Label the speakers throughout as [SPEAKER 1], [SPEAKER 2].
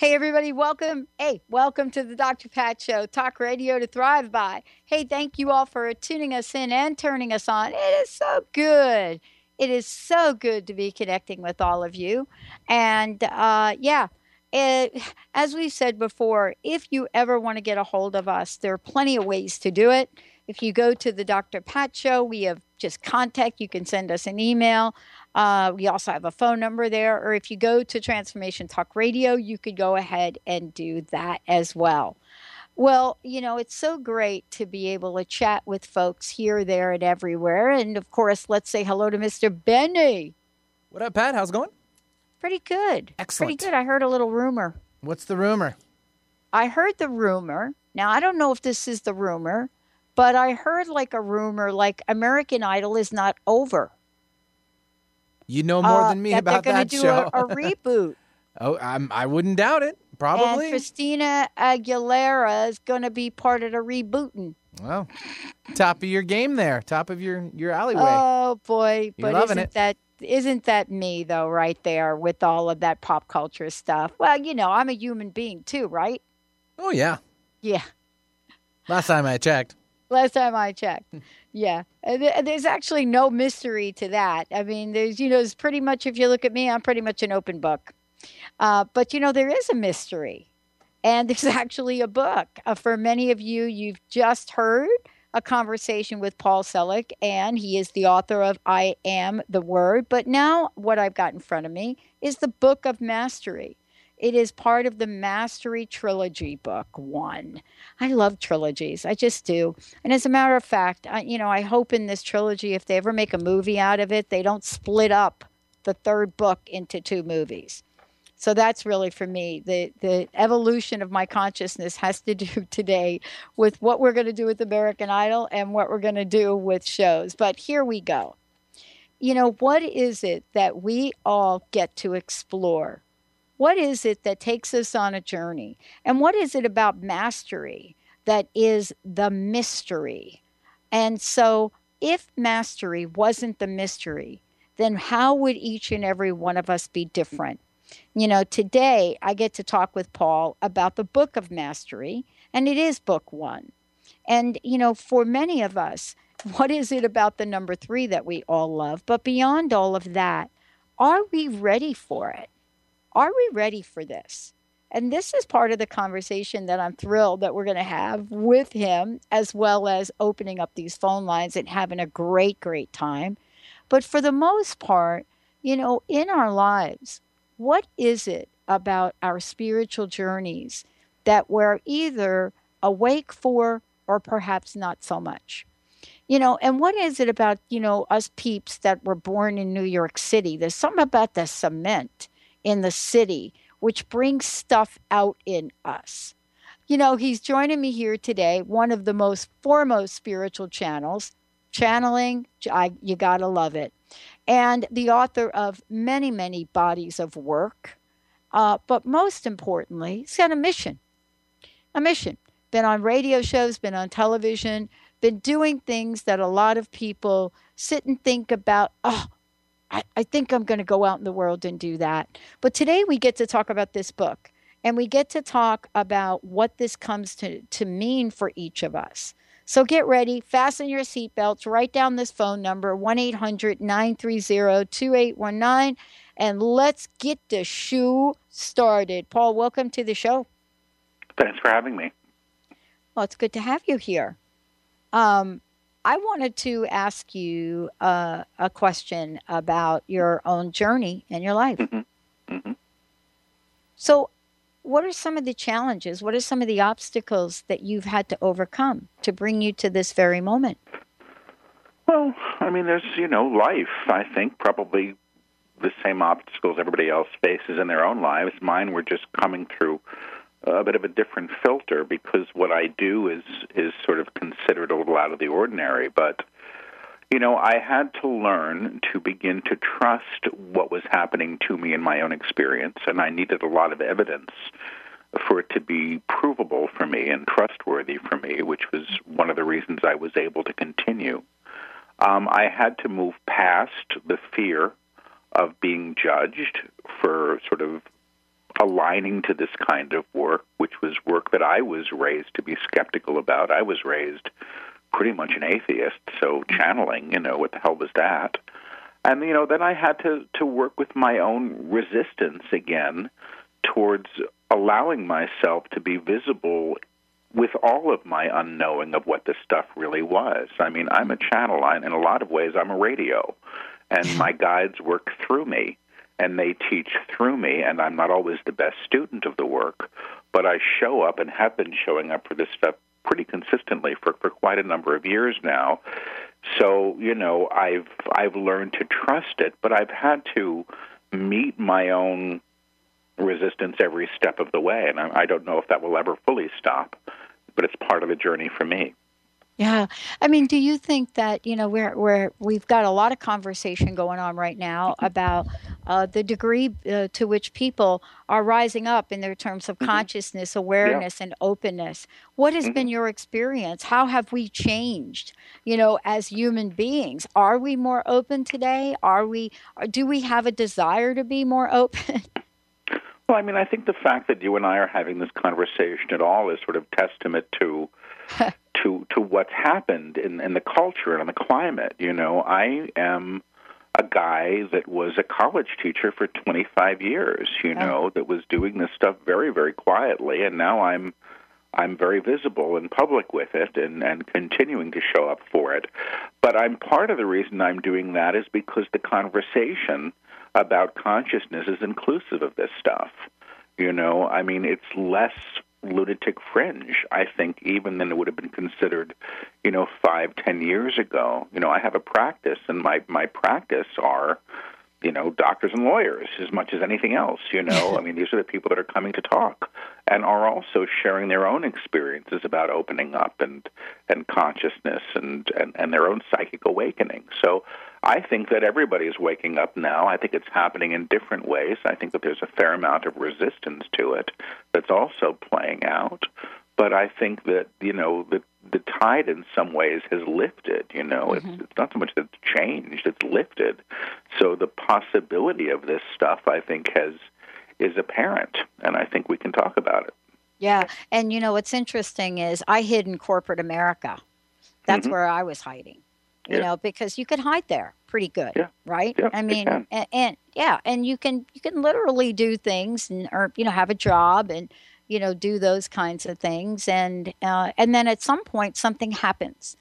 [SPEAKER 1] Hey, everybody, welcome. Hey, welcome to the Dr. Pat Show, talk radio to thrive by. Hey, thank you all for tuning us in and turning us on. It is so good. It is so good to be connecting with all of you. And uh, yeah, it, as we said before, if you ever want to get a hold of us, there are plenty of ways to do it. If you go to the Dr. Pat Show, we have just contact. You can send us an email. Uh, we also have a phone number there. Or if you go to Transformation Talk Radio, you could go ahead and do that as well. Well, you know, it's so great to be able to chat with folks here, there, and everywhere. And of course, let's say hello to Mr. Benny.
[SPEAKER 2] What up, Pat? How's it going?
[SPEAKER 1] Pretty good.
[SPEAKER 2] Excellent.
[SPEAKER 1] Pretty good. I heard a little rumor.
[SPEAKER 2] What's the rumor?
[SPEAKER 1] I heard the rumor. Now, I don't know if this is the rumor, but I heard like a rumor like American Idol is not over.
[SPEAKER 2] You know more
[SPEAKER 1] Uh,
[SPEAKER 2] than me
[SPEAKER 1] that
[SPEAKER 2] about
[SPEAKER 1] they're
[SPEAKER 2] that
[SPEAKER 1] do
[SPEAKER 2] show.
[SPEAKER 1] A, a reboot.
[SPEAKER 2] oh, I'm, I wouldn't doubt it. Probably. And.
[SPEAKER 1] Christina Aguilera is going to be part of the rebooting.
[SPEAKER 2] well, top of your game there. Top of your your alleyway.
[SPEAKER 1] Oh boy,
[SPEAKER 2] You're
[SPEAKER 1] but
[SPEAKER 2] loving
[SPEAKER 1] isn't
[SPEAKER 2] it.
[SPEAKER 1] that isn't that me though right there with all of that pop culture stuff? Well, you know, I'm a human being too, right?
[SPEAKER 2] oh yeah.
[SPEAKER 1] Yeah.
[SPEAKER 2] Last time I checked.
[SPEAKER 1] Last time I checked. Yeah. There's actually no mystery to that. I mean, there's, you know, it's pretty much, if you look at me, I'm pretty much an open book. Uh, but, you know, there is a mystery. And there's actually a book. Uh, for many of you, you've just heard a conversation with Paul Selig, and he is the author of I Am the Word. But now, what I've got in front of me is the Book of Mastery. It is part of the Mastery Trilogy, Book One. I love trilogies. I just do. And as a matter of fact, I, you know, I hope in this trilogy, if they ever make a movie out of it, they don't split up the third book into two movies. So that's really for me. The the evolution of my consciousness has to do today with what we're going to do with American Idol and what we're going to do with shows. But here we go. You know, what is it that we all get to explore? What is it that takes us on a journey? And what is it about mastery that is the mystery? And so, if mastery wasn't the mystery, then how would each and every one of us be different? You know, today I get to talk with Paul about the book of mastery, and it is book one. And, you know, for many of us, what is it about the number three that we all love? But beyond all of that, are we ready for it? Are we ready for this? And this is part of the conversation that I'm thrilled that we're going to have with him, as well as opening up these phone lines and having a great, great time. But for the most part, you know, in our lives, what is it about our spiritual journeys that we're either awake for or perhaps not so much? You know, and what is it about, you know, us peeps that were born in New York City? There's something about the cement in the city which brings stuff out in us. You know, he's joining me here today, one of the most foremost spiritual channels, channeling, I, you gotta love it, and the author of many, many bodies of work. Uh, but most importantly, he's got a mission. A mission. Been on radio shows, been on television, been doing things that a lot of people sit and think about. Oh, I, I think I'm going to go out in the world and do that. But today we get to talk about this book and we get to talk about what this comes to, to mean for each of us. So get ready, fasten your seatbelts, write down this phone number 1 800 930 2819, and let's get the shoe started. Paul, welcome to the show.
[SPEAKER 3] Thanks for having me.
[SPEAKER 1] Well, it's good to have you here. Um, I wanted to ask you uh, a question about your own journey in your life.
[SPEAKER 3] Mm-hmm. Mm-hmm.
[SPEAKER 1] So, what are some of the challenges? What are some of the obstacles that you've had to overcome to bring you to this very moment?
[SPEAKER 3] Well, I mean, there's, you know, life, I think, probably the same obstacles everybody else faces in their own lives. Mine were just coming through a bit of a different filter because what I do is is sort of considered a little out of the ordinary, but you know, I had to learn to begin to trust what was happening to me in my own experience, and I needed a lot of evidence for it to be provable for me and trustworthy for me, which was one of the reasons I was able to continue. Um, I had to move past the fear of being judged for sort of aligning to this kind of work, which was work that I was raised to be skeptical about. I was raised pretty much an atheist, so channeling, you know, what the hell was that? And you know, then I had to to work with my own resistance again towards allowing myself to be visible with all of my unknowing of what this stuff really was. I mean, I'm a channel. I, in a lot of ways, I'm a radio, and my guides work through me, and they teach through me. And I'm not always the best student of the work, but I show up and have been showing up for this stuff pretty consistently for, for quite a number of years now. So, you know, I've I've learned to trust it, but I've had to meet my own resistance every step of the way, and I, I don't know if that will ever fully stop, but it's part of the journey for me.
[SPEAKER 1] Yeah, I mean, do you think that you know we're we're we've got a lot of conversation going on right now about uh, the degree uh, to which people are rising up in their terms of
[SPEAKER 3] Mm-hmm.
[SPEAKER 1] consciousness, awareness, and openness. What has
[SPEAKER 3] Mm-hmm.
[SPEAKER 1] been your experience? How have we changed? You know, as human beings, are we more open today? Are we? Do we have a desire to be more open?
[SPEAKER 3] Well, I mean, I think the fact that you and I are having this conversation at all is sort of testament to to to what's happened in in the culture and the climate. You know, I am a guy that was a college teacher for 25 years. You know, that was doing this stuff very very quietly, and now I'm I'm very visible in public with it and, and continuing to show up for it. But I'm part of the reason I'm doing that is because the conversation about consciousness is inclusive of this stuff. You know, I mean, it's less lunatic fringe, I think, even than it would have been considered, you know, five, ten years ago. You know, I have a practice, and my my practice are, you know, doctors and lawyers as much as anything else. You know, I mean, these are the people that are coming to talk and are also sharing their own experiences about opening up and and consciousness and and, and their own psychic awakening. So. I think that everybody is waking up now. I think it's happening in different ways. I think that there's a fair amount of resistance to it that's also playing out. But I think that you know the the tide in some ways has lifted. You know, it's it's not so much that it's changed; it's lifted. So the possibility of this stuff, I think, has is apparent, and I think we can talk about it.
[SPEAKER 1] Yeah, and you know what's interesting is I hid in corporate America. That's
[SPEAKER 3] Mhm.
[SPEAKER 1] where I was hiding. You know, because you could hide there pretty good,
[SPEAKER 3] Yeah.
[SPEAKER 1] right?
[SPEAKER 3] Yeah,
[SPEAKER 1] I mean, and, and yeah, and you can you can literally do things and or you know have a job and you know do those kinds of things and uh, and then at some point something happens.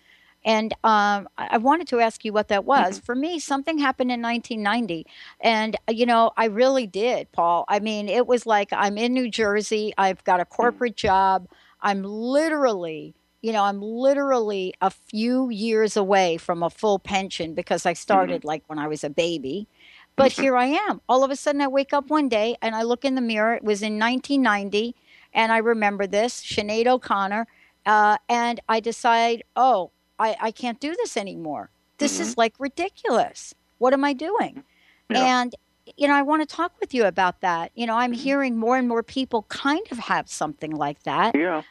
[SPEAKER 1] And um, I wanted to ask you what that was.
[SPEAKER 3] Mm-hmm.
[SPEAKER 1] For me, something happened in 1990, and uh, you know, I really did, Paul. I mean, it was like I'm in New Jersey. I've got a
[SPEAKER 3] Mm.
[SPEAKER 1] corporate job. I'm literally, you know, I'm literally a few years away from a full pension because I mm-hmm. started like when I was a baby. But mm-hmm. here I am. All of a sudden, I wake up one day and I look in the mirror. It was in 1990, and I remember this Sinead O'Connor, uh, and I decide, oh, I, I can't do this anymore. This is mm-hmm. like ridiculous. What am I doing?
[SPEAKER 3] Yeah.
[SPEAKER 1] And you know, I want to talk with you about that. You know, I'm hearing more and more people kind of have something like that.
[SPEAKER 3] Yeah.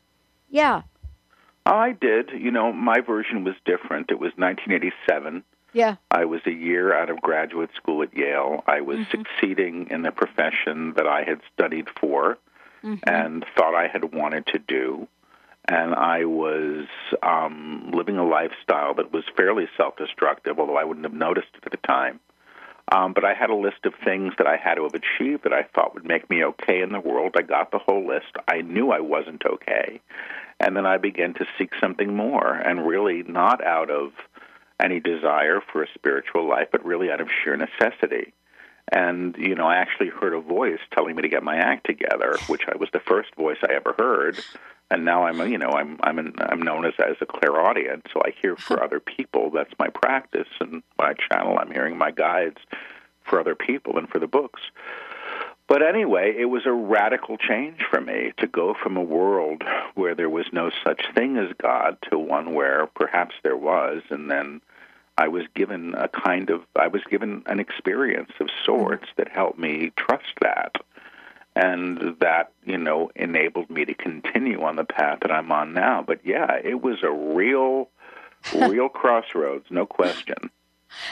[SPEAKER 1] Yeah,
[SPEAKER 3] I did. You know, my version was different. It was 1987.
[SPEAKER 1] yeah,
[SPEAKER 3] I was a year out of graduate school at Yale. I was succeeding in the profession that I had studied for and thought I had wanted to do. And I was um, living a lifestyle that was fairly self destructive, although I wouldn't have noticed it at the time. Um, but I had a list of things that I had to have achieved that I thought would make me okay in the world. I got the whole list. I knew I wasn't okay. And then I began to seek something more, and really not out of any desire for a spiritual life, but really out of sheer necessity. And you know, I actually heard a voice telling me to get my act together, which I was the first voice I ever heard. And now I'm, you know, I'm I'm an, I'm known as as a clairaudient, so I hear for other people. That's my practice, and my channel. I'm hearing my guides for other people and for the books. But anyway, it was a radical change for me to go from a world where there was no such thing as God to one where perhaps there was, and then I was given a kind of I was given an experience of sorts that helped me trust that. And that, you know, enabled me to continue on the path that I'm on now. But yeah, it was a real real crossroads, no question.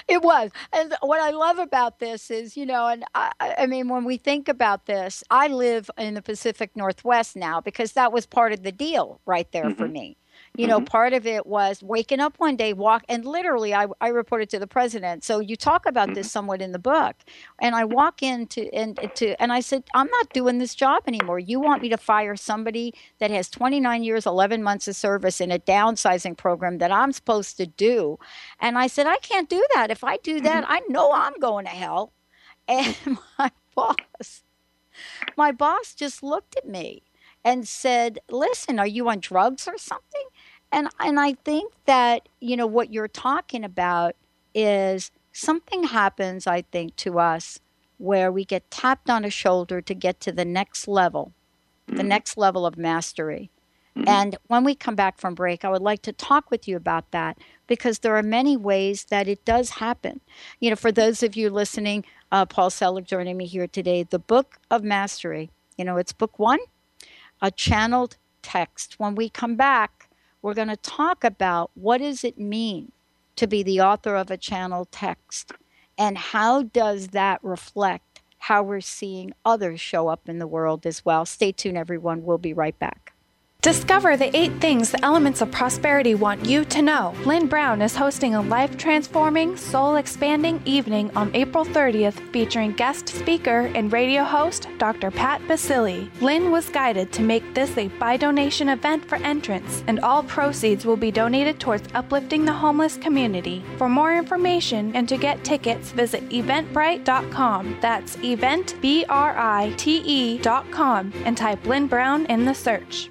[SPEAKER 1] It was. And what I love about this is, you know, and I, I, mean, when we think about this, I live in the Pacific Northwest now because that was part of the deal right there mm-hmm. for me. You know, mm-hmm. part of it was waking up one day, walk, and literally, I, I reported to the president. So you talk about mm-hmm. this somewhat in the book, and I walk into and to and I said, I'm not doing this job anymore. You want me to fire somebody that has 29 years, 11 months of service in a downsizing program that I'm supposed to do? And I said, I can't do that. If I do that, mm-hmm. I know I'm going to hell. And my boss, my boss just looked at me and said, "Listen, are you on drugs or something?" And and I think that, you know, what you're talking about is something happens, I think, to us where we get tapped on a shoulder to get to the next level, mm-hmm. the next level of mastery. Mm-hmm. And when we come back from break, I would like to talk with you about that because there are many ways that it does happen. You know, for those of you listening, uh, Paul Selig joining me here today, the Book of Mastery. You know, it's book one, a channeled text. When we come back, we're going to talk about what does it mean to be the author of a channel text and how does that reflect how we're seeing others show up in the world as well. Stay tuned, everyone. We'll be right back.
[SPEAKER 4] Discover the eight things the elements of prosperity want you to know. Lynn Brown is hosting a life transforming, soul expanding evening on April 30th featuring guest speaker and radio host Dr. Pat Baccili. Lynn was guided to make this a by donation event for entrance, and all proceeds will be donated towards uplifting the homeless community. For more information and to get tickets, visit eventbrite.com. That's event, B R I T E.com, and type Lynn Brown in the search.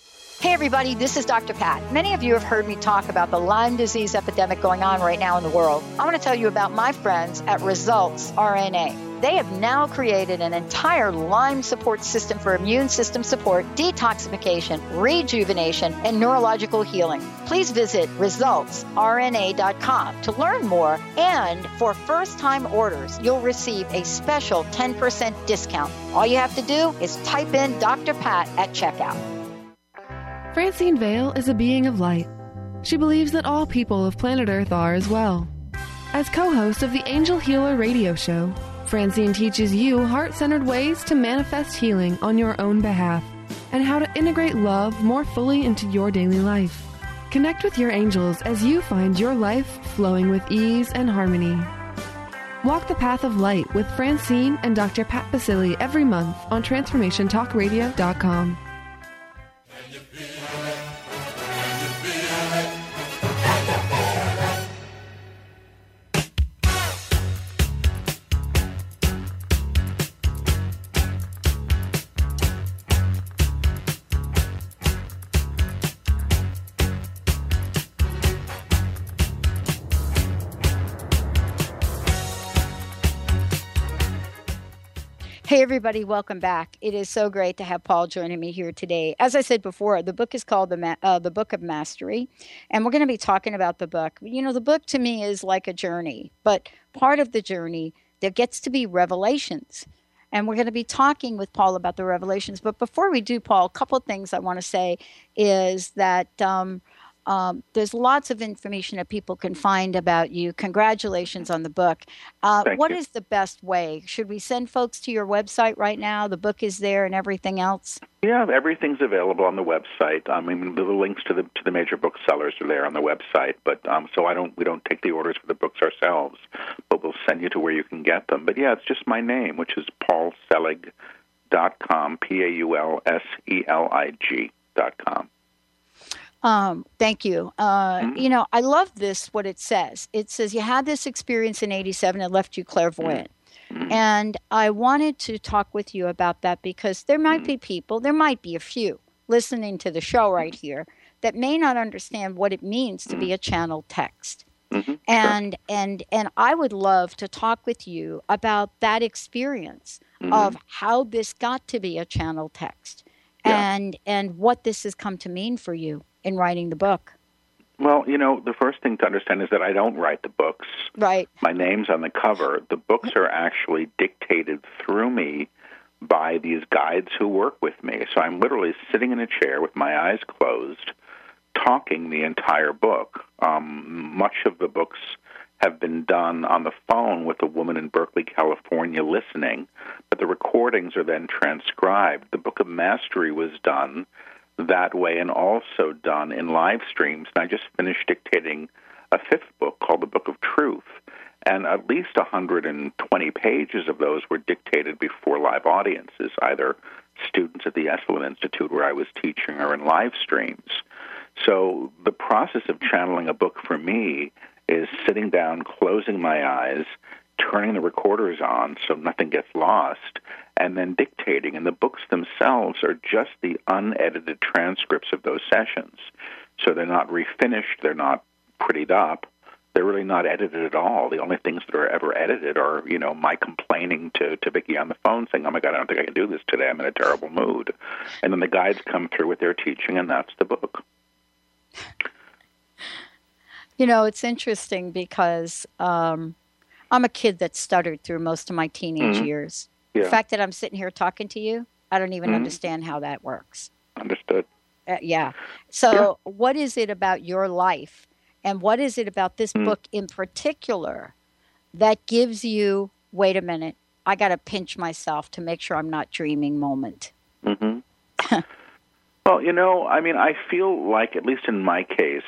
[SPEAKER 1] Hey, everybody, this is Dr. Pat. Many of you have heard me talk about the Lyme disease epidemic going on right now in the world. I want to tell you about my friends at Results RNA. They have now created an entire Lyme support system for immune system support, detoxification, rejuvenation, and neurological healing. Please visit resultsrna.com to learn more. And for first time orders, you'll receive a special 10% discount. All you have to do is type in Dr. Pat at checkout.
[SPEAKER 5] Francine Vale is a being of light. She believes that all people of planet Earth are as well. As co host of the Angel Healer radio show, Francine teaches you heart centered ways to manifest healing on your own behalf and how to integrate love more fully into your daily life. Connect with your angels as you find your life flowing with ease and harmony. Walk the path of light with Francine and Dr. Pat Baccili every month on TransformationTalkRadio.com.
[SPEAKER 1] Hey, everybody, welcome back. It is so great to have Paul joining me here today. As I said before, the book is called the, Ma- uh, the Book of Mastery, and we're going to be talking about the book. You know, the book to me is like a journey, but part of the journey, there gets to be revelations. And we're going to be talking with Paul about the revelations. But before we do, Paul, a couple of things I want to say is that um, um, there's lots of information that people can find about you. Congratulations on the book. Uh, what
[SPEAKER 3] you.
[SPEAKER 1] is the best way? Should we send folks to your website right now? The book is there and everything else.
[SPEAKER 3] Yeah, everything's available on the website. I mean, the links to the to the major booksellers are there on the website. But um, so I don't we don't take the orders for the books ourselves, but we'll send you to where you can get them. But yeah, it's just my name, which is paulselig.com, p a u l s e l i g dot com.
[SPEAKER 1] Um, thank you. Uh,
[SPEAKER 3] Mm-hmm.
[SPEAKER 1] You know, I love this, what it says. It says you had this experience in 87 that left you clairvoyant.
[SPEAKER 3] Mm-hmm.
[SPEAKER 1] And I wanted to talk with you about that because there might
[SPEAKER 3] Mm-hmm.
[SPEAKER 1] be people, there might be a few listening to the show right here that may not understand what it means to be a channel text.
[SPEAKER 3] Mhm,
[SPEAKER 1] And and and I would love to talk with you about that experience
[SPEAKER 3] Mm-hmm.
[SPEAKER 1] of how this got to be a channel text
[SPEAKER 3] Yeah.
[SPEAKER 1] and and what this has come to mean for you in writing the book.
[SPEAKER 3] Well, you know, the first thing to understand is that I don't write the books.
[SPEAKER 1] Right.
[SPEAKER 3] My name's on the cover. The books are actually dictated through me by these guides who work with me. So I'm literally sitting in a chair with my eyes closed, talking the entire book. Um, much of the books have been done on the phone with a woman in Berkeley, California, listening, but the recordings are then transcribed. The Book of Mastery was done that way and also done in live streams. And I just finished dictating a fifth book called The Book of Truth. And at least 120 pages of those were dictated before live audiences, either students at the Esalen Institute where I was teaching or in live streams. So the process of channeling a book for me is sitting down, closing my eyes, turning the recorders on so nothing gets lost, and then dictating. And the books themselves are just the unedited transcripts of those sessions. So they're not refinished, they're not prettied up. They're really not edited at all. The only things that are ever edited are, you know, my complaining to, to Vicki on the phone saying, Oh my God, I don't think I can do this today. I'm in a terrible mood. And then the guides come through with their teaching, and that's the book.
[SPEAKER 1] You know, it's interesting because um, I'm a kid that stuttered through most of my teenage
[SPEAKER 3] Mhm.
[SPEAKER 1] years.
[SPEAKER 3] Yeah.
[SPEAKER 1] The fact that I'm sitting here talking to you, I don't even
[SPEAKER 3] Mhm.
[SPEAKER 1] understand how that works.
[SPEAKER 3] Understood.
[SPEAKER 1] Uh, yeah. So, what is it about your life and what is it about this
[SPEAKER 3] Mm.
[SPEAKER 1] book in particular that gives you, wait a minute, I got to pinch myself to make sure I'm not dreaming moment?
[SPEAKER 3] Mm-hmm. well, you know, I mean, I feel like, at least in my case,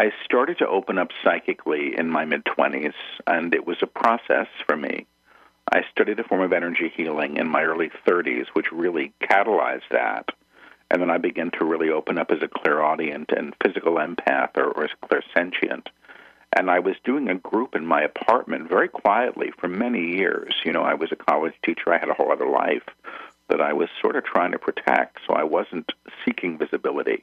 [SPEAKER 3] I started to open up psychically in my mid 20s, and it was a process for me. I studied a form of energy healing in my early 30s, which really catalyzed that. And then I began to really open up as a clairaudient and physical empath or, or as clairsentient. And I was doing a group in my apartment very quietly for many years. You know, I was a college teacher, I had a whole other life that I was sort of trying to protect, so I wasn't seeking visibility.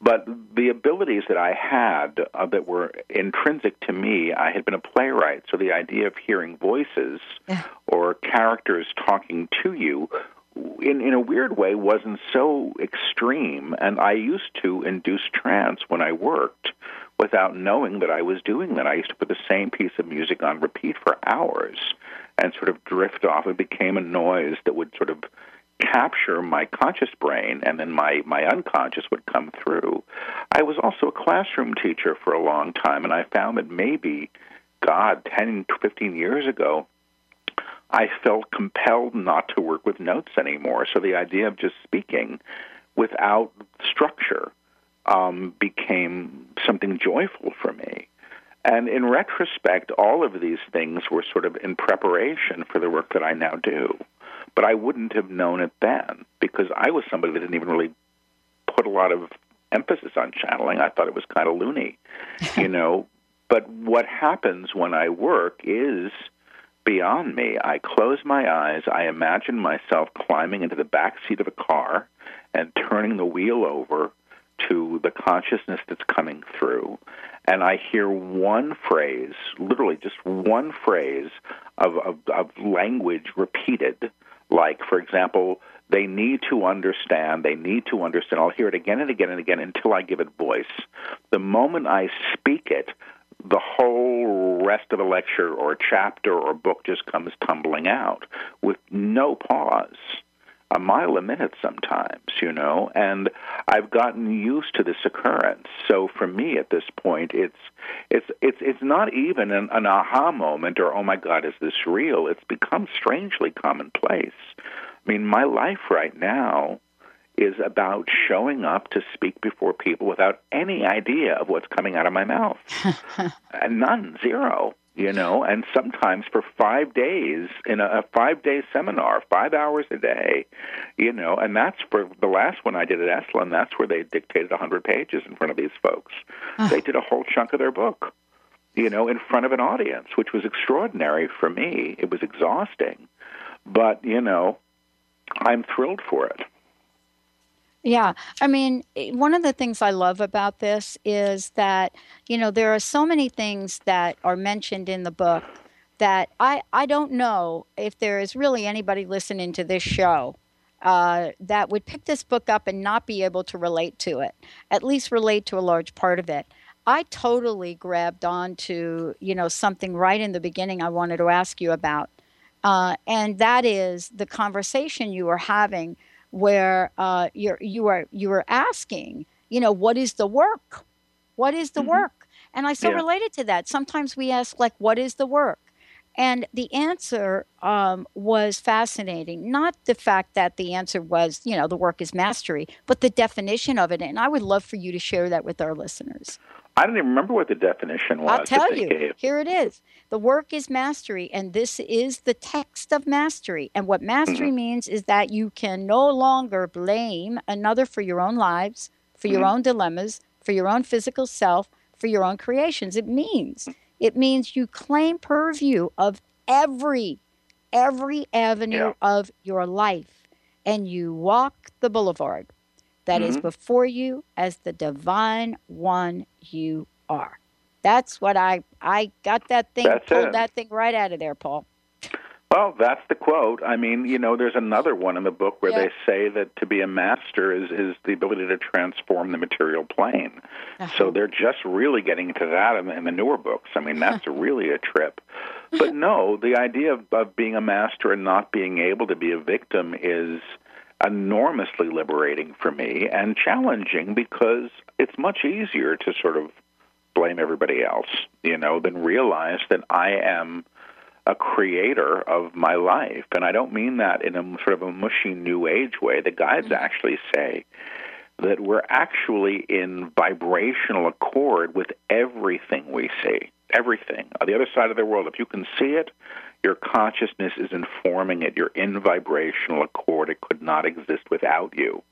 [SPEAKER 3] But the abilities that I had uh, that were intrinsic to me, I had been a playwright, so the idea of hearing voices
[SPEAKER 1] Yeah.
[SPEAKER 3] or characters talking to you in in a weird way wasn't so extreme and I used to induce trance when I worked without knowing that I was doing that. I used to put the same piece of music on repeat for hours and sort of drift off. It became a noise that would sort of capture my conscious brain and then my, my unconscious would come through. I was also a classroom teacher for a long time and I found that maybe, God, 10, 15 years ago, I felt compelled not to work with notes anymore. So the idea of just speaking without structure um, became something joyful for me. And in retrospect, all of these things were sort of in preparation for the work that I now do. But I wouldn't have known it then because I was somebody that didn't even really put a lot of emphasis on channeling. I thought it was kind of loony, you know. But what happens when I work is beyond me. I close my eyes. I imagine myself climbing into the back seat of a car and turning the wheel over to the consciousness that's coming through. And I hear one phrase, literally just one phrase of, of, of language repeated. Like, for example, they need to understand, they need to understand. I'll hear it again and again and again until I give it voice. The moment I speak it, the whole rest of a lecture or a chapter or book just comes tumbling out with no pause a mile a minute sometimes, you know, and I've gotten used to this occurrence. So for me at this point, it's it's it's it's not even an, an aha moment or oh my God, is this real? It's become strangely commonplace. I mean, my life right now is about showing up to speak before people without any idea of what's coming out of my mouth. and none, zero you know, and sometimes for five days in a, a five day seminar, five hours a day, you know, and that's for the last one I did at Esalen, that's where they dictated a 100 pages in front of these folks. Uh. They did a whole chunk of their book, you know, in front of an audience, which was extraordinary for me. It was exhausting, but, you know, I'm thrilled for it.
[SPEAKER 1] Yeah. I mean, eh, one of the things I love about this is that, you know, there are so many things that are mentioned in the book that I, I don't know if there is really anybody listening to this show uh, that would pick this book up and not be able to relate to it, at least relate to a large part of it. I totally grabbed on to, you know, something right in the beginning I wanted to ask you about. Uh, and that is the conversation you were having where uh, you're you are you are asking, you know, what is the work? What is the mm-hmm. work? And I so yeah. related to that. Sometimes we ask like, what is the work? And the answer um, was fascinating. Not the fact that the answer was, you know, the work is mastery, but the definition of it. And I would love for you to share that with our listeners.
[SPEAKER 3] I don't even remember what the definition was.
[SPEAKER 1] I'll tell you. Gave. Here it is. The work is mastery, and this is the text of mastery. And what mastery mm-hmm. means is that you can no longer blame another for your own lives, for mm-hmm. your own dilemmas, for your own physical self, for your own creations. It means it means you claim purview of every every avenue yeah. of your life, and you walk the boulevard that mm-hmm. is before you as the divine one you are. That's what I I got that thing
[SPEAKER 3] that's
[SPEAKER 1] pulled
[SPEAKER 3] it.
[SPEAKER 1] that thing right out of there, Paul.
[SPEAKER 3] Well, that's the quote. I mean, you know, there's another one in the book where yeah. they say that to be a master is is the ability to transform the material plane. Uh-huh. So they're just really getting to that in, in the newer books. I mean, that's really a trip. But no, the idea of, of being a master and not being able to be a victim is enormously liberating for me and challenging because it's much easier to sort of blame everybody else, you know, than realize that I am a creator of my life. And I don't mean that in a sort of a mushy new age way. The guides mm-hmm. actually say that we're actually in vibrational accord with everything we see. Everything. On the other side of the world, if you can see it, your consciousness is informing it. You're in vibrational accord. It could not exist without you.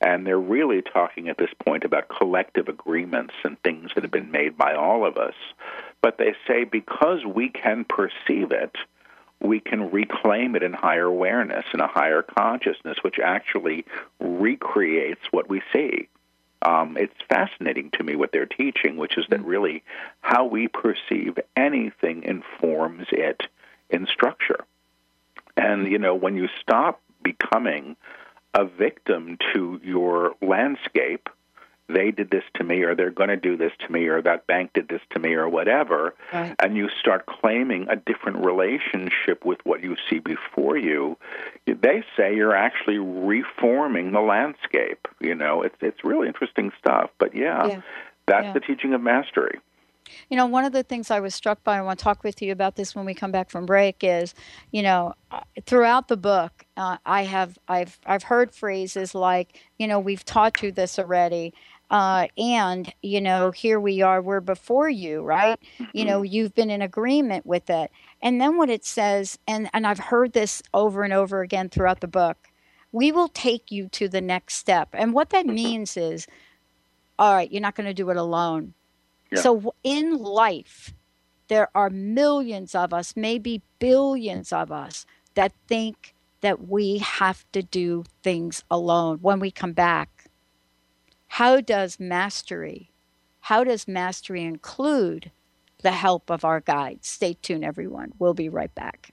[SPEAKER 3] And they're really talking at this point about collective agreements and things that have been made by all of us. But they say because we can perceive it, we can reclaim it in higher awareness and a higher consciousness, which actually recreates what we see. Um, it's fascinating to me what they're teaching, which is that mm. really how we perceive anything informs it in structure. And, you know, when you stop becoming a victim to your landscape, they did this to me, or they're going to do this to me, or that bank did this to me, or whatever, right. and you start claiming a different relationship with what you see before you, they say you're actually reforming the landscape. You know, it's it's really interesting stuff. But yeah, yeah. that's yeah. the teaching of mastery.
[SPEAKER 1] You know, one of the things I was struck by, I want to talk with you about this when we come back from break, is, you know, uh, throughout the book, uh, I have I've I've heard phrases like, you know, we've taught you this already, Uh, and, you know, here we are, we're before you, right? You know, you've been in agreement with it. And then what it says, and, and I've heard this over and over again throughout the book we will take you to the next step. And what that means is, all right, you're not going to do it alone. So in life, there are millions of us, maybe billions of us, that think that we have to do things alone when we come back. How does mastery, how does mastery include the help of our guides? Stay tuned, everyone. We'll be right back.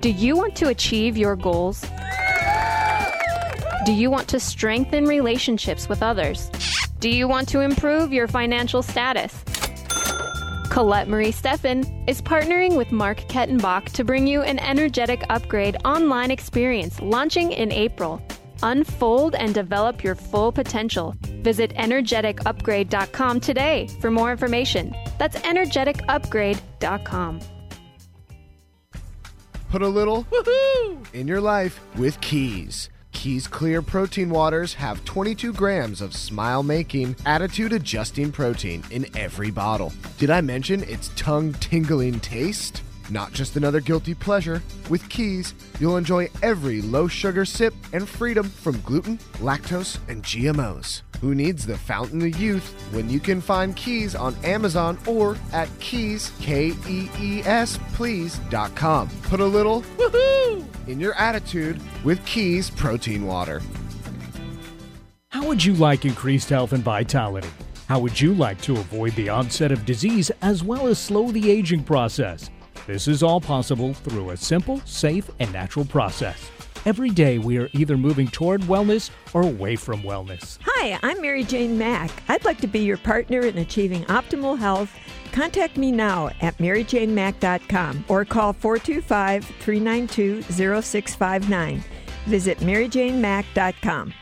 [SPEAKER 6] Do you want to achieve your goals? Do you want to strengthen relationships with others? Do you want to improve your financial status? Colette Marie Steffen is partnering with Mark Kettenbach to bring you an energetic upgrade online experience launching in April. Unfold and develop your full potential. Visit energeticupgrade.com today for more information. That's energeticupgrade.com.
[SPEAKER 7] Put a little woohoo in your life with Kees. Kees Clear Protein Waters have 22 grams of smile making, attitude adjusting protein in every bottle. Did I mention its tongue tingling taste? Not just another guilty pleasure. With Kees, you'll enjoy every low sugar sip and freedom from gluten, lactose, and GMOs. Who needs the fountain of youth when you can find Kees on Amazon or at keys, K E E S, please.com. Put a little woohoo in your attitude with Kees Protein Water.
[SPEAKER 8] How would you like increased health and vitality? How would you like to avoid the onset of disease as well as slow the aging process? This is all possible through a simple, safe, and natural process. Every day, we are either moving toward wellness or away from wellness.
[SPEAKER 9] Hi, I'm Mary Jane Mack. I'd like to be your partner in achieving optimal health. Contact me now at maryjanemack.com or call 425 392 0659. Visit maryjanemack.com.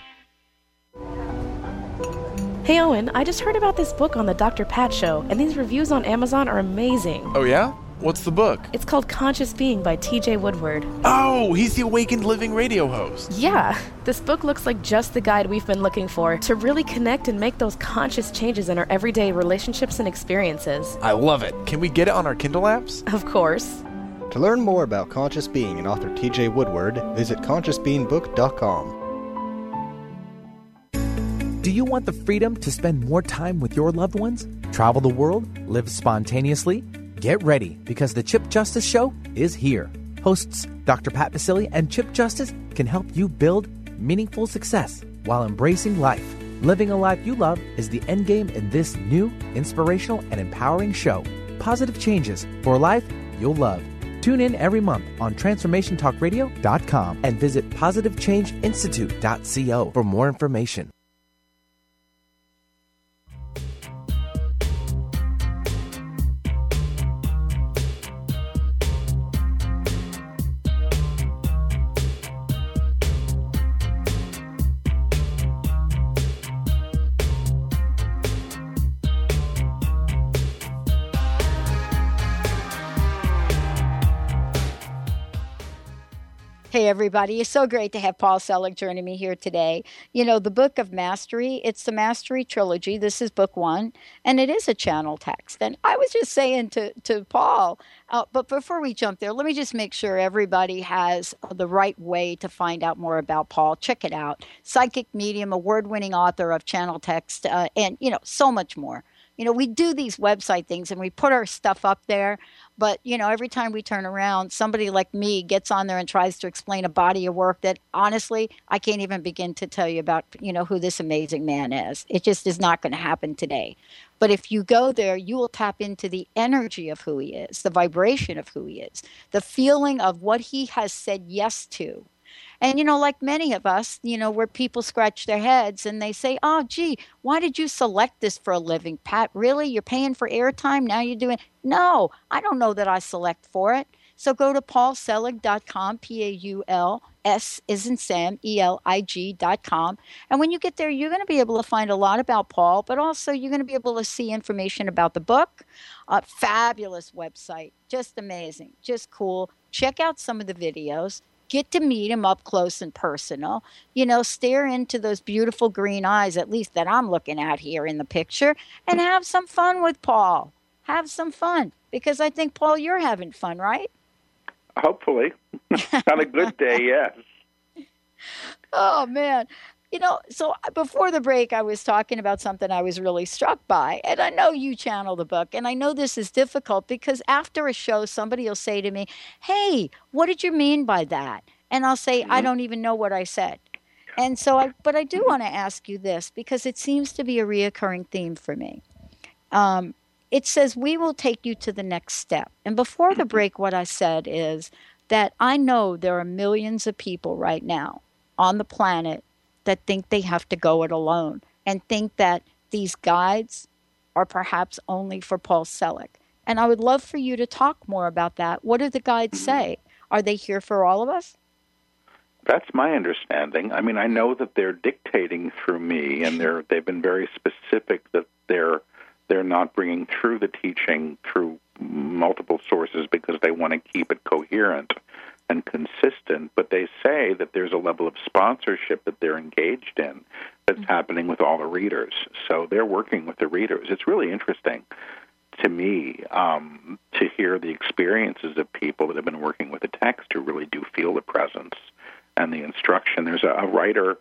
[SPEAKER 10] Hey Owen, I just heard about this book on the Dr. Pat Show, and these reviews on Amazon are amazing.
[SPEAKER 11] Oh, yeah? What's the book?
[SPEAKER 10] It's called Conscious Being by TJ Woodward.
[SPEAKER 11] Oh, he's the Awakened Living radio host.
[SPEAKER 10] Yeah, this book looks like just the guide we've been looking for to really connect and make those conscious changes in our everyday relationships and experiences.
[SPEAKER 11] I love it. Can we get it on our Kindle apps?
[SPEAKER 10] Of course.
[SPEAKER 12] To learn more about Conscious Being and author TJ Woodward, visit consciousbeingbook.com.
[SPEAKER 13] Do you want the freedom to spend more time with your loved ones? Travel the world? Live spontaneously? Get ready because the Chip Justice Show is here. Hosts Dr. Pat Baccili and Chip Justice can help you build meaningful success while embracing life. Living a life you love is the end game in this new, inspirational, and empowering show. Positive changes for a life you'll love. Tune in every month on TransformationTalkRadio.com and visit PositiveChangeInstitute.co for more information.
[SPEAKER 1] Everybody. It's so great to have Paul Selig joining me here today. You know, the Book of Mastery, it's the Mastery Trilogy. This is book one, and it is a channel text. And I was just saying to, to Paul, uh, but before we jump there, let me just make sure everybody has the right way to find out more about Paul. Check it out. Psychic medium, award winning author of channel text, uh, and, you know, so much more you know, we do these website things and we put our stuff up there, but you know, every time we turn around, somebody like me gets on there and tries to explain a body of work that honestly, I can't even begin to tell you about, you know, who this amazing man is. It just is not going to happen today. But if you go there, you will tap into the energy of who he is, the vibration of who he is, the feeling of what he has said yes to and, you know, like many of us, you know, where people scratch their heads and they say, oh, gee, why did you select this for a living, Pat? Really? You're paying for airtime? Now you're doing. No, I don't know that I select for it. So go to paulselig.com, P A U L S is in Sam, E L I G.com. And when you get there, you're going to be able to find a lot about Paul, but also you're going to be able to see information about the book. A fabulous website, just amazing, just cool. Check out some of the videos get to meet him up close and personal. You know, stare into those beautiful green eyes, at least that I'm looking at here in the picture, and have some fun with Paul. Have some fun because I think, Paul, you're having fun, right?
[SPEAKER 3] Hopefully. On a good day, yes.
[SPEAKER 1] Oh, man. You know, so before the break, I was talking about something I was really struck by. And I know you channel the book, and I know this is difficult because after a show, somebody will say to me, Hey, what did you mean by that? And I'll say, mm-hmm. I don't even know what I said. And so I, but I do want to ask you this because it seems to be a reoccurring theme for me. Um, it says, We will take you to the next step. And before the break, what I said is that I know there are millions of people right now on the planet that think they have to go it alone and think that these guides are perhaps only for Paul Selig. And I would love for you to talk more about that. What do the guides mm-hmm. say? Are they here for all of us?
[SPEAKER 3] That's my understanding. I mean, I know that they're dictating through me, and they're they've been very specific that they're they're not bringing through the teaching through multiple sources because they want to keep it coherent and consistent, but they say that there's a level of sponsorship that they're engaged in that's mm-hmm. happening with all the readers. So they're working with the readers. It's really interesting to me um, to hear the experiences of people that have been working with the text who really do feel the presence and the instruction. There's a, a writer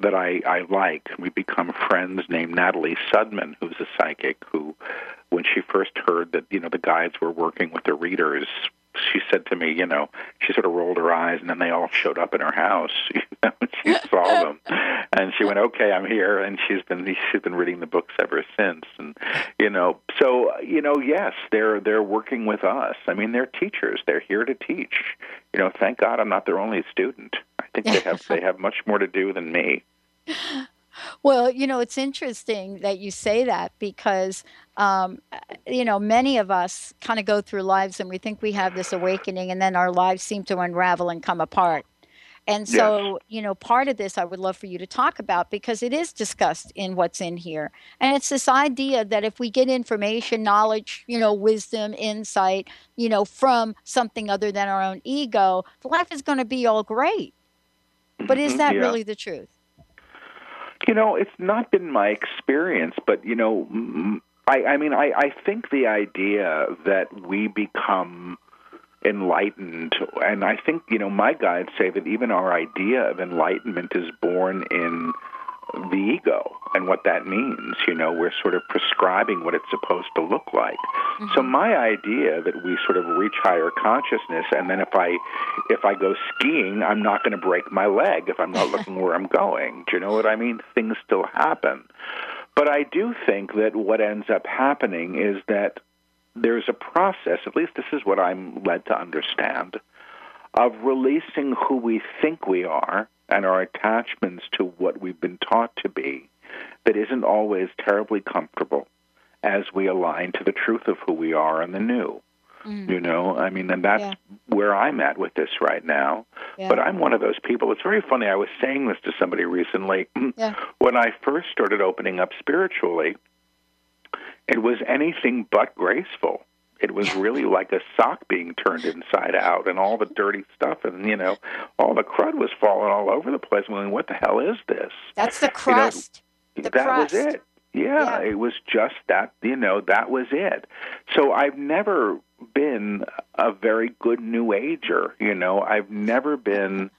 [SPEAKER 3] that I, I like. We become friends named Natalie Sudman, who's a psychic who, when she first heard that you know the guides were working with the readers she said to me, you know, she sort of rolled her eyes, and then they all showed up in her house. You know, she saw them, and she went, "Okay, I'm here." And she's been she's been reading the books ever since. And you know, so you know, yes, they're they're working with us. I mean, they're teachers. They're here to teach. You know, thank God I'm not their only student. I think they have they have much more to do than me.
[SPEAKER 1] Well, you know, it's interesting that you say that because, um, you know, many of us kind of go through lives and we think we have this awakening, and then our lives seem to unravel and come apart. And so, you know, part of this I would love for you to talk about because it is discussed in what's in here. And it's this idea that if we get information, knowledge, you know, wisdom, insight, you know, from something other than our own ego, life is going to be all great. But is mm-hmm. that yeah. really the truth?
[SPEAKER 3] You know, it's not been my experience, but you know, I, I mean, I, I think the idea that we become enlightened, and I think you know, my guides say that even our idea of enlightenment is born in the ego and what that means. You know, we're sort of prescribing what it's supposed to look like. Mm-hmm. So my idea that we sort of reach higher consciousness, and then if I if I go skiing, I'm not going to break my leg if I'm not looking where I'm going. Do you know what I mean? Things still happen. But I do think that what ends up happening is that there's a process, at least this is what I'm led to understand, of releasing who we think we are and our attachments to what we've been taught to be that isn't always terribly comfortable as we align to the truth of who we are and the new. Mm. You know, I mean, and that's yeah. where I'm at with this right now. Yeah. But I'm one of those people. It's very funny. I was saying this to somebody recently. Yeah. When I first started opening up spiritually, it was anything but graceful. It was really like a sock being turned inside out, and all the dirty stuff, and you know, all the crud was falling all over the place. I'm going, what the hell is this?
[SPEAKER 1] That's the crust.
[SPEAKER 3] You
[SPEAKER 1] know,
[SPEAKER 3] that
[SPEAKER 1] crust.
[SPEAKER 3] was it. Yeah, yeah, it was just that. You know, that was it. So I've never been a very good New Ager. You know, I've never been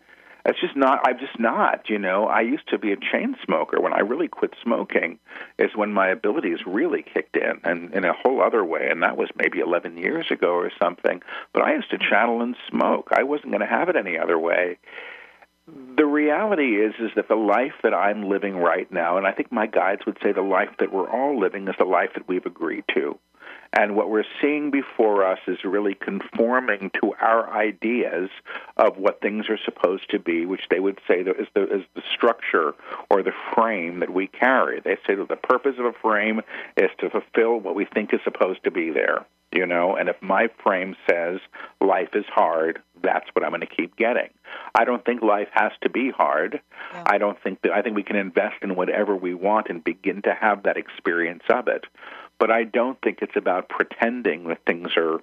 [SPEAKER 3] it's just not i'm just not you know. I used to be a chain smoker. When i really quit smoking is when my abilities really kicked in and in a whole other way and that was maybe 11 years ago or something. But i used to channel and smoke. I wasn't going to have it any other way. The reality is is that the life that i'm living right now and i think my guides would say the life that we're all living is the life that we've agreed to and what we're seeing before us is really conforming to our ideas of what things are supposed to be, which they would say is the, is the structure or the frame that we carry. They say that the purpose of a frame is to fulfill what we think is supposed to be there. You know, and if my frame says life is hard, that's what I'm going to keep getting. I don't think life has to be hard. Yeah. I don't think that I think we can invest in whatever we want and begin to have that experience of it. But I don't think it's about pretending that things are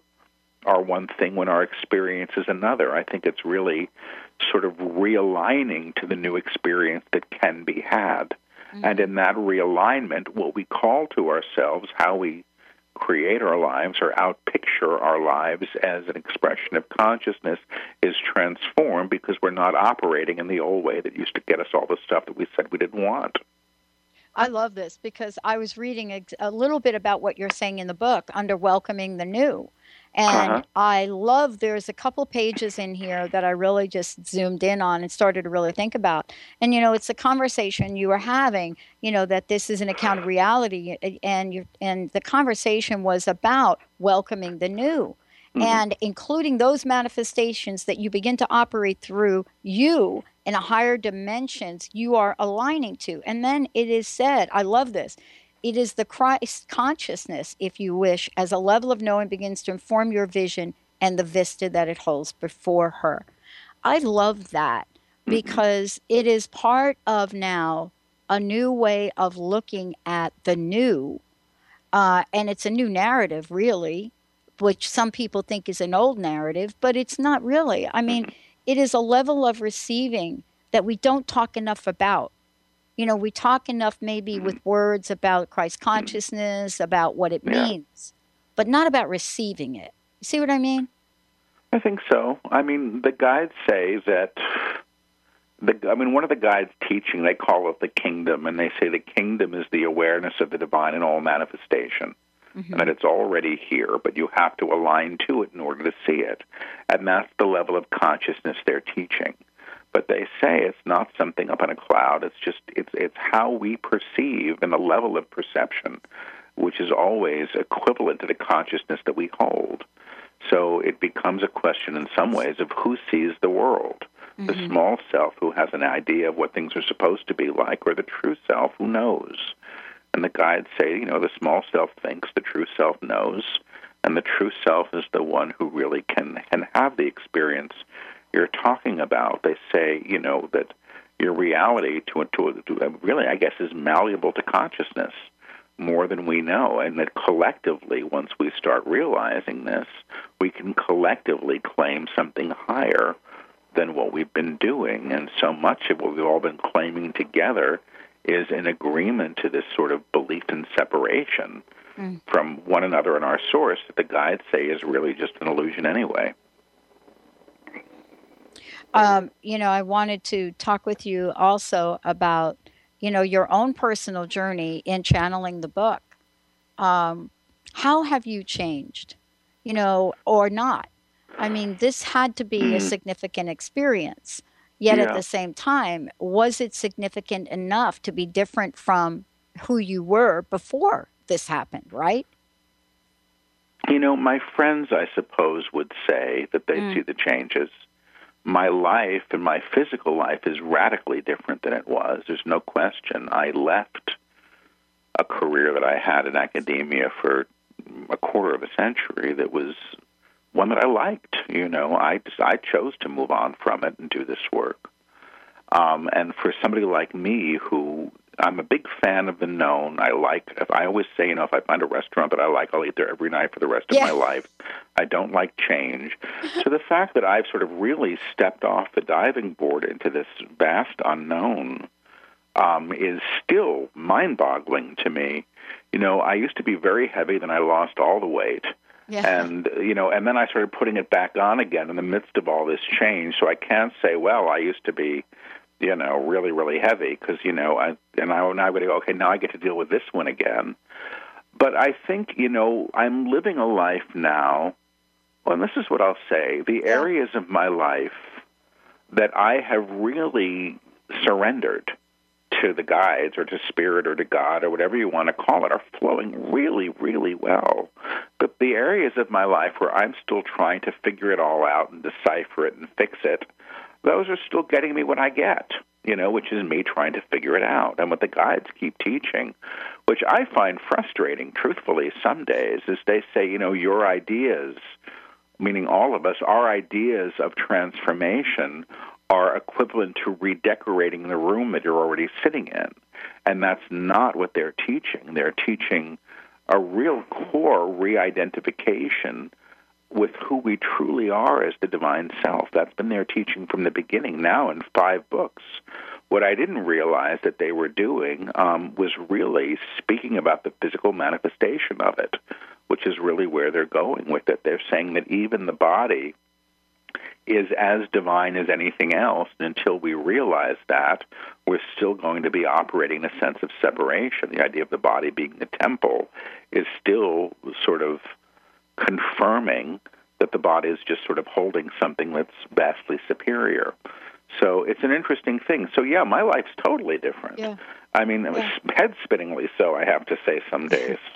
[SPEAKER 3] are one thing when our experience is another. I think it's really sort of realigning to the new experience that can be had. Mm-hmm. And in that realignment, what we call to ourselves, how we create our lives or outpicture our lives as an expression of consciousness is transformed because we're not operating in the old way that used to get us all the stuff that we said we didn't want.
[SPEAKER 1] I love this because I was reading a, a, little bit about what you're saying in the book under welcoming the new. And uh-huh. I love there's a couple pages in here that I really just zoomed in on and started to really think about. And you know, it's a conversation you were having, you know, that this is an account of reality and you and the conversation was about welcoming the new. Mm-hmm. And including those manifestations that you begin to operate through you in a higher dimensions you are aligning to. And then it is said, I love this. It is the Christ consciousness, if you wish, as a level of knowing begins to inform your vision and the vista that it holds before her. I love that mm-hmm. because it is part of now a new way of looking at the new. Uh, and it's a new narrative, really, which some people think is an old narrative, but it's not really. I mean, mm-hmm it is a level of receiving that we don't talk enough about. You know, we talk enough maybe mm-hmm. with words about Christ consciousness, about what it yeah. means, but not about receiving it. You see what I mean?
[SPEAKER 3] I think so. I mean, the guides say that the, I mean, one of the guides teaching, they call it the kingdom, and they say the kingdom is the awareness of the divine in all manifestation mm-hmm. and that it's already here, but you have to align to it in order to see it. And that's the level of consciousness they're teaching. But they say it's not something up in a cloud. It's just it's it's how we perceive and the level of perception, which is always equivalent to the consciousness that we hold. So it becomes a question in some ways of who sees the world. Mm-hmm. The small self who has an idea of what things are supposed to be like, or the true self who knows. And the guides say, you know, the small self thinks, the true self knows, and the true self is the one who really can can have the experience you're talking about. They say, you know, that your reality to to, to really, I guess, is malleable to consciousness more than we know, and that collectively, once we start realizing this, we can collectively claim something higher than what we've been doing. And so much of what we've all been claiming together is in agreement to this sort of belief in separation mm. from one another and our source that the guides say is really just an illusion anyway.
[SPEAKER 1] Um, you know, I wanted to talk with you also about, you know, your own personal journey in channeling the book. Um, how have you changed, you know, or not? I mean, this had to be a significant experience. Yet yeah. at the same time, was it significant enough to be different from who you were before this happened, right?
[SPEAKER 3] You know, my friends, I suppose, would say that they mm. see the changes. My life and my physical life is radically different than it was. There's no question. I left a career that I had in academia for a quarter of a century that was one that I liked. You know, I I chose to move on from it and do this work. Um, and for somebody like me who I'm a big fan of the known. I like. If I always say, you know, if I find a restaurant that I like, I'll eat there every night for the rest of
[SPEAKER 1] Yeah.
[SPEAKER 3] my life. I don't like change. so the fact that I've sort of really stepped off the diving board into this vast unknown um, is still mind-boggling to me. You know, I used to be very heavy, then I lost all the weight.
[SPEAKER 1] Yeah.
[SPEAKER 3] And you know, and then I started putting it back on again in the midst of all this change. So I can't say, well, I used to be, you know, really, really heavy because you know, I and I now would go, okay, now I get to deal with this one again. But I think you know, I'm living a life now. Well, and this is what I'll say: the areas of my life that I have really surrendered to the guides or to spirit or to God or whatever you want to call it are flowing really, really well. But the areas of my life where I'm still trying to figure it all out and decipher it and fix it, those are still getting me what I get, you know, which is me trying to figure it out. And what the guides keep teaching, which I find frustrating, truthfully, some days, is they say, you know, your ideas, meaning all of us, our ideas of transformation are equivalent to redecorating the room that you're already sitting in. And that's not what they're teaching. They're teaching a real core re identification with who we truly are as the divine self. That's been their teaching from the beginning, now in five books. What I didn't realize that they were doing um, was really speaking about the physical manifestation of it, which is really where they're going with it. They're saying that even the body is as divine as anything else. And until we realize that, we're still going to be operating a sense of separation. The idea of the body being the temple is still sort of confirming that the body is just sort of holding something that's vastly superior. So it's an interesting thing. So yeah, my life's totally different.
[SPEAKER 1] Yeah.
[SPEAKER 3] I mean, it was head spinningly so. I have to say, some days.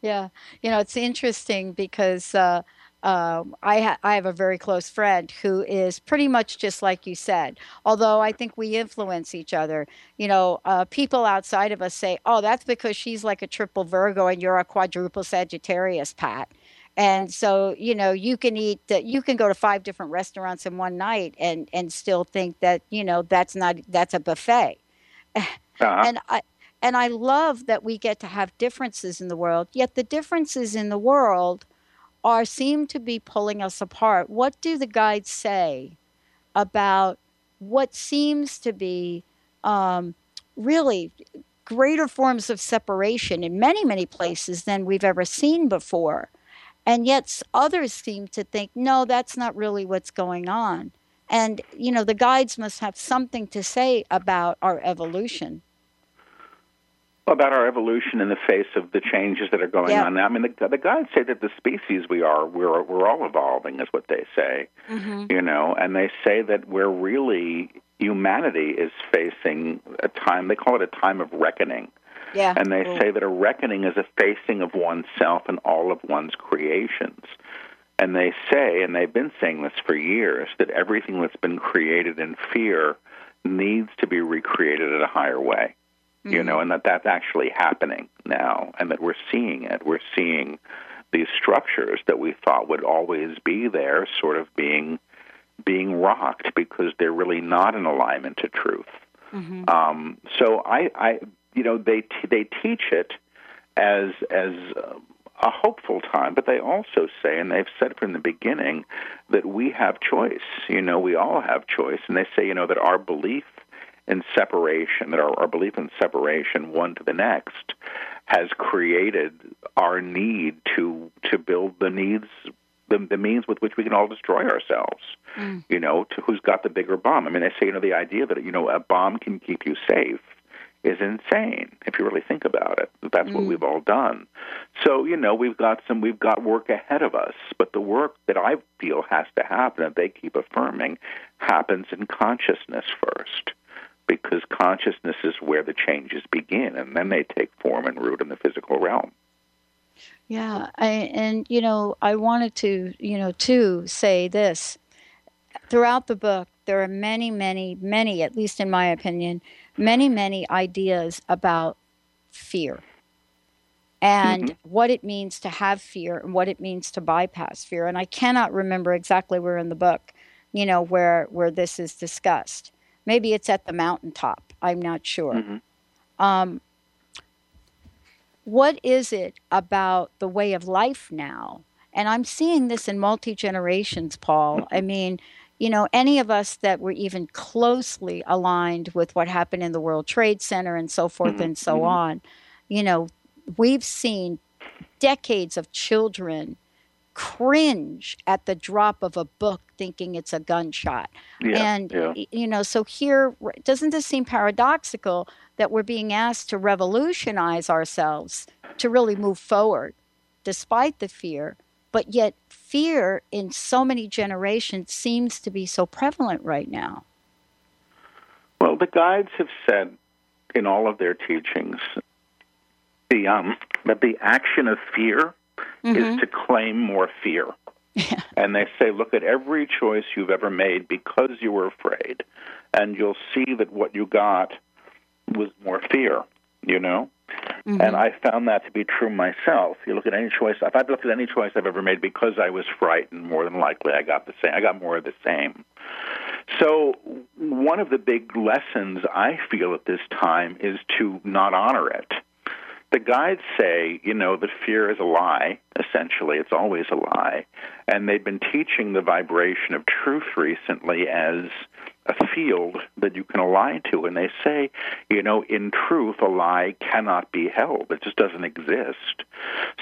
[SPEAKER 1] Yeah, you know, it's interesting because uh, um, I ha- I have a very close friend who is pretty much just like you said. Although I think we influence each other. You know, uh, people outside of us say, "Oh, that's because she's like a triple Virgo and you're a quadruple Sagittarius, Pat." And so, you know, you can eat, uh, you can go to five different restaurants in one night and and still think that you know that's not that's a buffet. And I and I love that we get to have differences in the world. Yet the differences in the world are seem to be pulling us apart. What do the guides say about what seems to be um, really greater forms of separation in many many places than we've ever seen before? And yet others seem to think, no, that's not really what's going on. And you know, the guides must have something to say about our evolution.
[SPEAKER 3] About our evolution in the face of the changes that are going
[SPEAKER 1] Yeah.
[SPEAKER 3] on now. I mean, the, the guides say that the species we are, we're we're all evolving, is what they say.
[SPEAKER 1] Mm-hmm.
[SPEAKER 3] You know, and they say that we're really humanity is facing a time. They call it a time of reckoning.
[SPEAKER 1] Yeah.
[SPEAKER 3] And they say that a reckoning is a facing of oneself and all of one's creations. And they say, and they've been saying this for years, that everything that's been created in fear needs to be recreated in a higher way. You know, and that that's actually happening now, and that we're seeing it. We're seeing these structures that we thought would always be there, sort of being being rocked because they're really not in alignment to truth. Um, so I, I, you know, they t- they teach it as as uh, a hopeful time, but they also say, and they've said from the beginning, that we have choice. You know, we all have choice, and they say, you know, that our belief in separation, that our, our belief in separation, one to the next, has created our need to to build the needs. The, the means with which we can all destroy ourselves, mm. you know, to who's got the bigger bomb. I mean, I say, you know, the idea that, you know, a bomb can keep you safe is insane if you really think about it. That's what mm. we've all done. So, you know, we've got some we've got work ahead of us, but the work that I feel has to happen that they keep affirming happens in consciousness first. Because consciousness is where the changes begin and then they take form and root in the physical realm.
[SPEAKER 1] Yeah, I, and you know, I wanted to, you know, to say this. Throughout the book, there are many, many, many, at least in my opinion, many, many ideas about fear and mm-hmm. what it means to have fear and what it means to bypass fear. And I cannot remember exactly where in the book, you know, where where this is discussed. Maybe it's at the mountaintop. I'm not sure. Um, what is it about the way of life now? And I'm seeing this in multi generations, Paul. I mean, you know, any of us that were even closely aligned with what happened in the World Trade Center and so forth
[SPEAKER 14] Mm-hmm.
[SPEAKER 1] and so
[SPEAKER 14] Mhm.
[SPEAKER 1] on, you know, we've seen decades of children cringe at the drop of a book thinking it's a gunshot.
[SPEAKER 14] Yeah,
[SPEAKER 1] and,
[SPEAKER 14] yeah.
[SPEAKER 1] you know, so here, doesn't this seem paradoxical that we're being asked to revolutionize ourselves to really move forward despite the fear? But yet, fear in so many generations seems to be so prevalent right now.
[SPEAKER 3] Well, the guides have said in all of their teachings the um, that the action of fear is mm-hmm. to claim more fear. And they say, look at every choice you've ever made because you were afraid, and you'll see that what you got was more fear, you know? Mm-hmm. And I found that to be true myself. You look at any choice, if I've looked at any choice I've ever made because I was frightened, more than likely I got the same. I got more of the same. So, one of the big lessons I feel at this time is to not honor it. The guides say, you know, that fear is a lie, essentially. It's always a lie. And they've been teaching the vibration of truth recently as a field that you can align to. And they say, you know, in truth, a lie cannot be held, it just doesn't exist.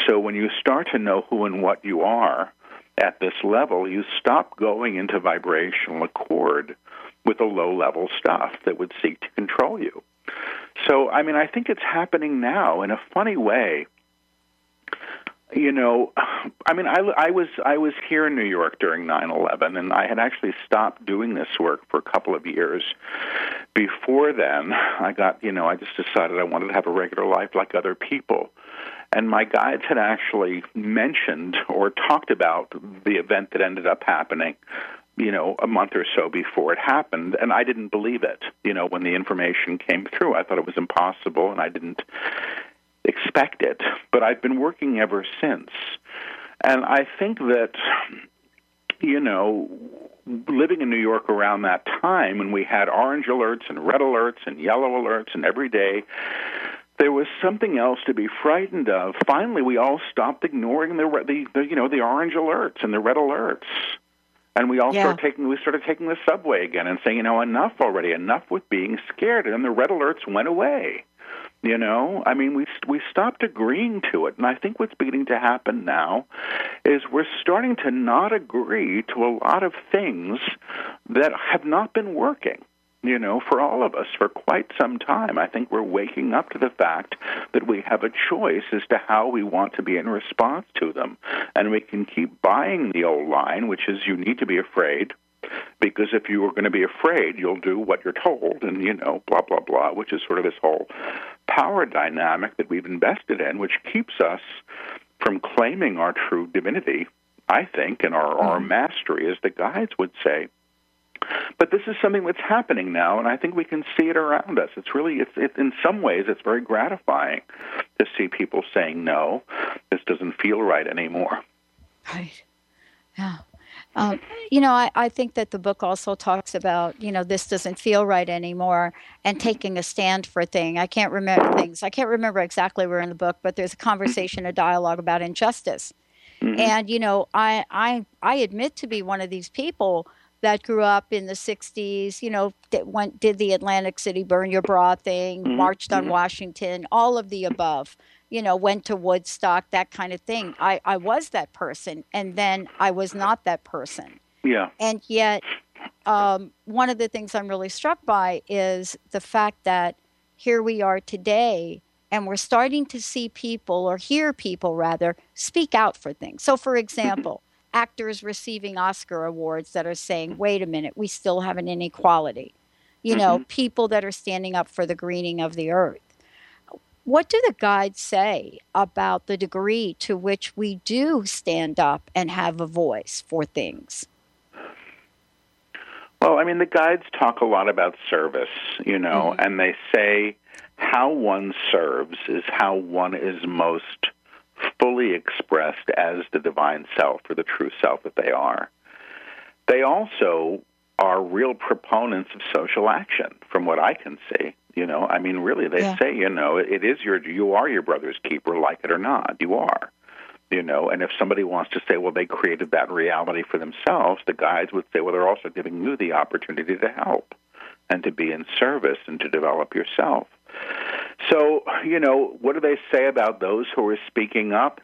[SPEAKER 3] So when you start to know who and what you are, at this level, you stop going into vibrational accord with the low level stuff that would seek to control you. So, I mean, I think it's happening now in a funny way. You know, I mean, I, I was I was here in New York during nine eleven, and I had actually stopped doing this work for a couple of years. Before then, I got you know I just decided I wanted to have a regular life like other people, and my guides had actually mentioned or talked about the event that ended up happening you know, a month or so before it happened, and I didn't believe it. You know, when the information came through, I thought it was impossible, and I didn't expect it. But I've been working ever since, and I think that, you know, living in New York around that time when we had orange alerts and red alerts and yellow alerts, and every day there was something else to be frightened of. Finally, we all stopped ignoring the, the, the you know the orange alerts and the red alerts. And we all
[SPEAKER 14] Yeah.
[SPEAKER 3] started taking we started taking the subway again and saying, you know, enough already, enough with being scared. And the red alerts went away. You know, I mean, we we stopped agreeing to it, and I think what's beginning to happen now is we're starting to not agree to a lot of things that have not been working. You know, for all of us for quite some time, I think we're waking up to the fact that we have a choice as to how we want to be in response to them, and we can keep buying the old line, which is you need to be afraid because if you are going to be afraid, you'll do what you're told, and you know, blah blah blah, which is sort of this whole power dynamic that we've invested in, which keeps us from claiming our true divinity. I think, and our, our hmm. mastery, as the guides would say. But this is something that's happening now, and I think we can see it around us. It's really, it's it, in some ways, it's very gratifying to see people saying, "No, this doesn't feel right anymore."
[SPEAKER 1] Right. Yeah. Um, you know, I, I think that the book also talks about, you know, this doesn't feel right anymore and taking a stand for a thing. I can't remember things. I can't remember exactly where in the book, but there's a conversation, a dialogue about injustice. And, you know, I, I, I admit to be one of these people that grew up in the 60s, you know, that went, did the Atlantic City Burn Your Bra thing,
[SPEAKER 14] Mhm,
[SPEAKER 1] marched on
[SPEAKER 14] mhm.
[SPEAKER 1] Washington, all of the above you know, went to Woodstock, that kind of thing. I, I was that person, and then I was not that person.
[SPEAKER 3] Yeah.
[SPEAKER 1] And yet, um, one of the things I'm really struck by is the fact that here we are today, and we're starting to see people, or hear people rather, speak out for things. So, for example, actors receiving Oscar awards that are saying, wait a minute, we still have an inequality. You know,
[SPEAKER 14] Mhm.
[SPEAKER 1] people that are standing up for the greening of the earth. What do the guides say about the degree to which we do stand up and have a voice for things?
[SPEAKER 3] Well, I mean, the guides talk a lot about service, you know, and they say how one serves is how one is most fully expressed as the divine self or the true self that they are. They also are real proponents of social action, from what I can see. You know, I mean, really, they
[SPEAKER 1] Yeah.
[SPEAKER 3] say, you know, it is your, you are your brother's keeper, like it or not. You are. You know, and if somebody wants to say, well, they created that reality for themselves, the guides would say, well, they're also giving you the opportunity to help and to be in service and to develop yourself. So, you know, what do they say about those who are speaking up?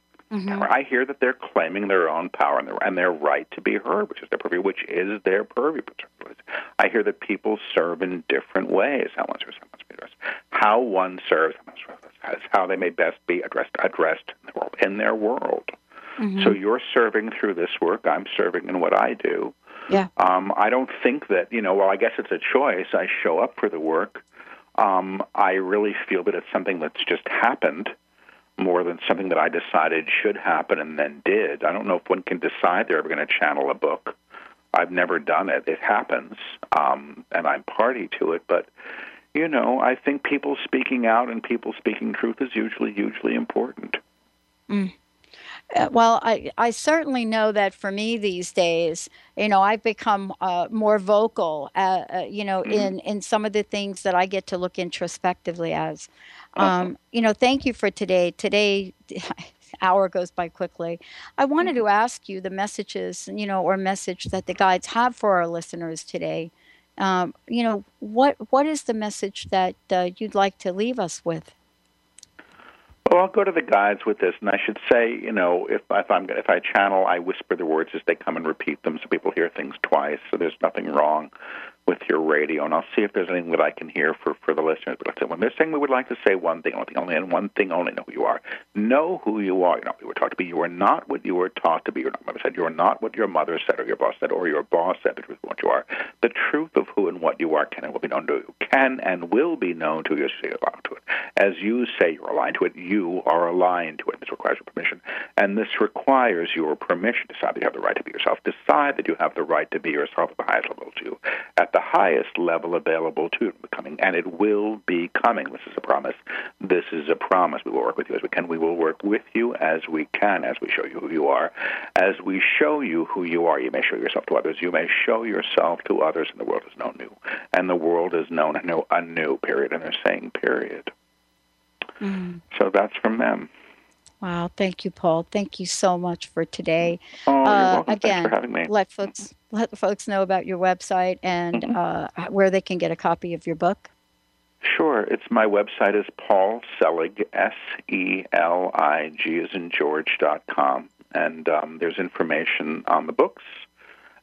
[SPEAKER 3] I hear that they're claiming their own power and their, and their right to be heard, which is their purview, which is their purview. I hear that people serve in different ways. How one serves, how one serves, how one serves, how is how they may best be addressed addressed in the world. In their world. So you're serving through this work. I'm serving in what I do.
[SPEAKER 1] Yeah.
[SPEAKER 3] Um, I don't think that you know. Well, I guess it's a choice. I show up for the work. Um, I really feel that it's something that's just happened more than something that I decided should happen and then did. I don't know if one can decide they're ever going to channel a book. I've never done it. It happens, um, and I'm party to it. But you know, I think people speaking out and people speaking truth is usually hugely important.
[SPEAKER 1] Mm. Uh, well, I, I certainly know that for me these days, you know, I've become uh, more vocal, uh, uh, you know, in, in some of the things that I get to look introspectively as. Um, you know, thank you for today. Today, hour goes by quickly. I wanted to ask you the messages, you know, or message that the guides have for our listeners today. Um, you know, what what is the message that uh, you'd like to leave us with?
[SPEAKER 3] Well, I'll go to the guides with this, and I should say, you know, if if I'm if I channel, I whisper the words as they come and repeat them, so people hear things twice. So there's nothing wrong with your radio, and I'll see if there's anything that I can hear for for the listeners. But let's say when they're saying we would like to say one thing, only, and one thing only, know who you are. Know who you are. You're not what you were taught to be. You are not what you were taught to be. Your mother said. You are not what your mother said, or your boss said, or your boss said. The truth of what you are. The truth of who and what you are can and will be known to you. Can and will be known to you as you aligned to it. As you say you're aligned to it, you are aligned to it. This requires your permission, and this requires your permission. Decide that you have the right to be yourself. Decide that you have the right to be yourself at the highest level to you, at the highest level available to you, becoming, and it will be coming. This is a promise. This is a promise. We will work with you as we can. We will work with you as we can, as we show you who you are. As we show you who you are, you may show yourself to others. You may show yourself to others, and the world is known new. And the world is known anew, anew period. And they're saying period.
[SPEAKER 1] Mm.
[SPEAKER 3] So that's from them.
[SPEAKER 1] Wow, thank you, Paul. Thank you so much for today.
[SPEAKER 3] Oh, you're
[SPEAKER 1] uh, Again,
[SPEAKER 3] for having me.
[SPEAKER 1] let folks let folks know about your website and
[SPEAKER 3] Mm-hmm.
[SPEAKER 1] uh, where they can get a copy of your book.
[SPEAKER 3] Sure. It's my website is Paul Selig, S E L I G as in George dot com. And um, there's information on the books.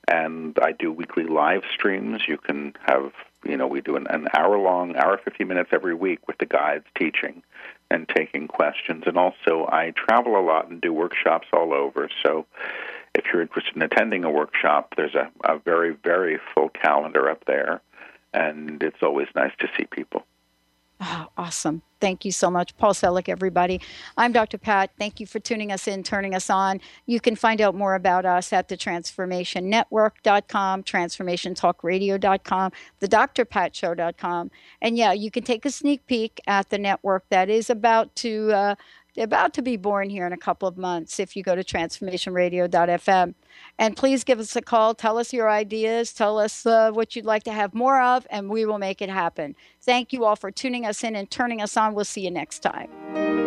[SPEAKER 3] And I do weekly live streams. You can have, you know, we do an, an hour long, hour 50 minutes every week with the guides teaching and taking questions. And also, I travel a lot and do workshops all over. So if you're interested in attending a workshop, there's a, a very, very full calendar up there. And it's always nice to see people.
[SPEAKER 1] Oh, awesome. Thank you so much, Paul Selig, everybody. I'm Dr. Pat. Thank you for tuning us in, turning us on. You can find out more about us at the transformationnetwork.com, transformationtalkradio.com, the drpatshow.com. And yeah, you can take a sneak peek at the network that is about to uh, about to be born here in a couple of months if you go to transformationradio.fm. And please give us a call. Tell us your ideas. Tell us uh, what you'd like to have more of, and we will make it happen. Thank you all for tuning us in and turning us on. We'll see you next time.